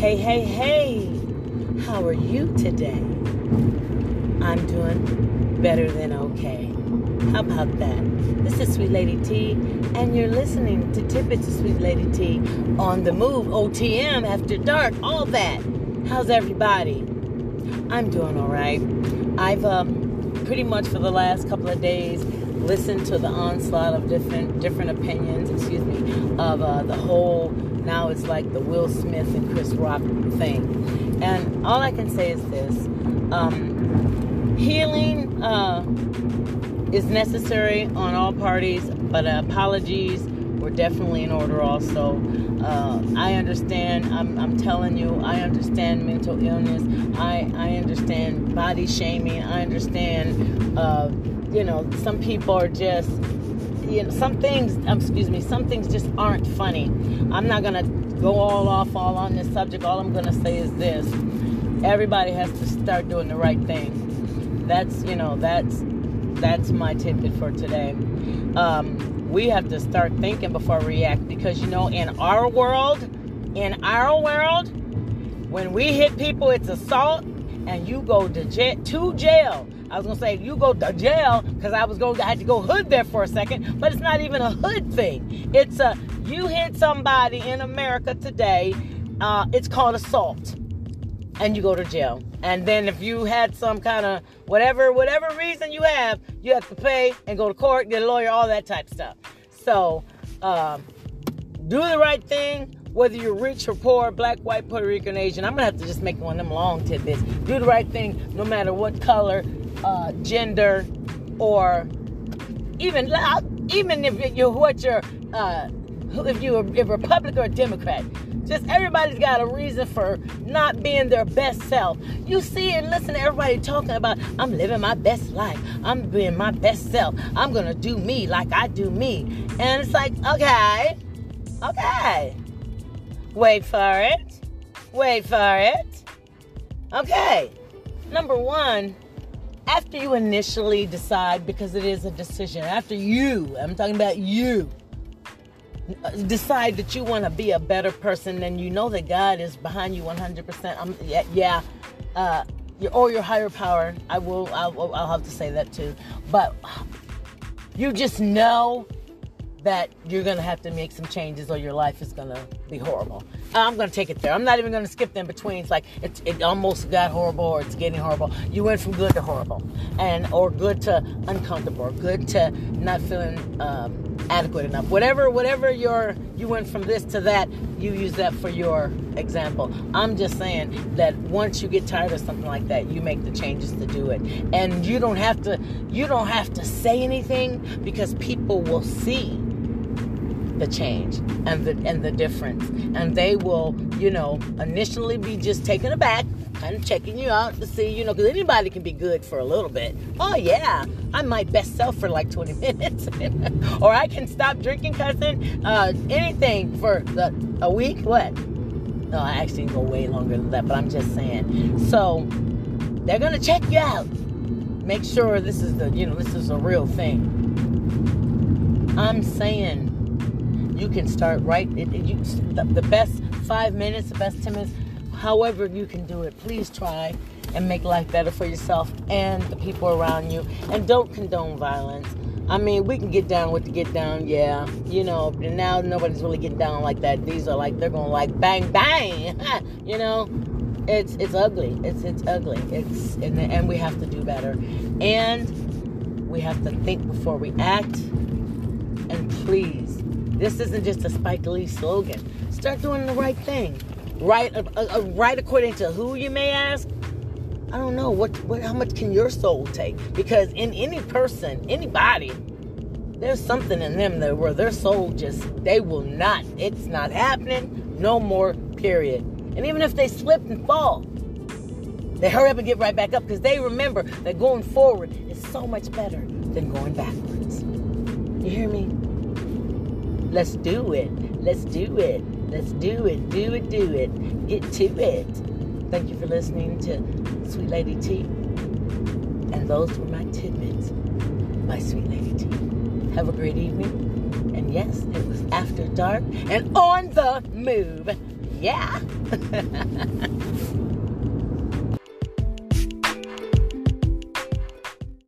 Hey, hey, hey. How are you today? I'm doing better than okay. How about that? This is Sweet Lady T, and you're listening to Tidbits of Sweet Lady T on the move, OTM, after dark, all that. How's everybody? I'm doing all right. I've um, pretty much for the last couple of days listened to the onslaught of different different opinions, excuse me, of uh, the whole now it's like the Will Smith and Chris Rock thing. And all I can say is this um, healing uh, is necessary on all parties, but apologies were definitely in order also. Uh, I understand, I'm, I'm telling you, I understand mental illness. I, I understand body shaming. I understand, uh, you know, some people are just you know, some things, um, excuse me, some things just aren't funny. I'm not going to go all off all on this subject. All I'm going to say is this. Everybody has to start doing the right thing. That's, you know, that's that's my tidbit for today. Um, we have to start thinking before we react because you know, in our world, in our world, when we hit people, it's assault, and you go to. To jail I was gonna say you go to jail because I was going I had to go hood there for a second, but it's not even a hood thing. It's a you hit somebody in America today. Uh, it's called assault, and you go to jail. And then if you had some kind of whatever whatever reason you have, you have to pay and go to court, get a lawyer, all that type of stuff. So um, do the right thing whether you're rich or poor, black, white, Puerto Rican, Asian. I'm gonna have to just make one of them long tidbits. Do the right thing, no matter what color, uh, gender, or even even if you what you're uh, if you're a Republican or a Democrat. Just everybody's got a reason for not being their best self. You see and listen to everybody talking about, I'm living my best life. I'm being my best self. I'm going to do me like I do me. And it's like, okay, okay. Wait for it. Wait for it. Okay. Number one, after you initially decide, because it is a decision, after you, I'm talking about you, decide that you want to be a better person, then you know that God is behind you 100%. Um, yeah, yeah uh, or your higher power. I will, I'll, I'll have to say that too. But you just know that you're going to have to make some changes or your life is going to be horrible. I'm going to take it there. I'm not even going to skip the in between. It's like it, it almost got horrible or it's getting horrible. You went from good to horrible, and or good to uncomfortable, or good to not feeling um, adequate enough. Whatever, whatever your you went from this to that. You use that for your example. I'm just saying that once you get tired of something like that, you make the changes to do it, and you don't have to. You don't have to say anything because people will see the change and the and the difference. And they will, you know, initially be just taken aback, kind of checking you out to see, you know, because anybody can be good for a little bit. Oh yeah, I'm my best self for like 20 minutes, or I can stop drinking, cussing, uh, anything for the, a week. What? No, I actually go way longer than that, but I'm just saying. So they're gonna check you out. Make sure this is the, you know, this is a real thing. I'm saying you can start right. It, it, you, the, best five minutes, the best ten minutes, however you can do it. Please try and make life better for yourself and the people around you. And don't condone violence. I mean, we can get down with the get down, yeah. You know, now nobody's really getting down like that. These are like they're gonna like bang bang. you know, it's it's ugly. It's it's ugly. It's and, and we have to do better. And we have to think before we act. And please this isn't just a Spike Lee slogan. Start doing the right thing. Right, uh, uh, uh, right according to who you may ask. I don't know what, what, how much can your soul take? Because in any person, anybody, there's something in them that where their soul just they will not. It's not happening. No more. Period. And even if they slip and fall, they hurry up and get right back up because they remember that going forward is so much better than going backwards. You hear me? Let's do it. Let's do it. Let's do it. Do it. Do it. Get to it. Thank you for listening to Sweet Lady T. And those were my tidbits by Sweet Lady T. Have a great evening. And yes, it was after dark and on the move. Yeah.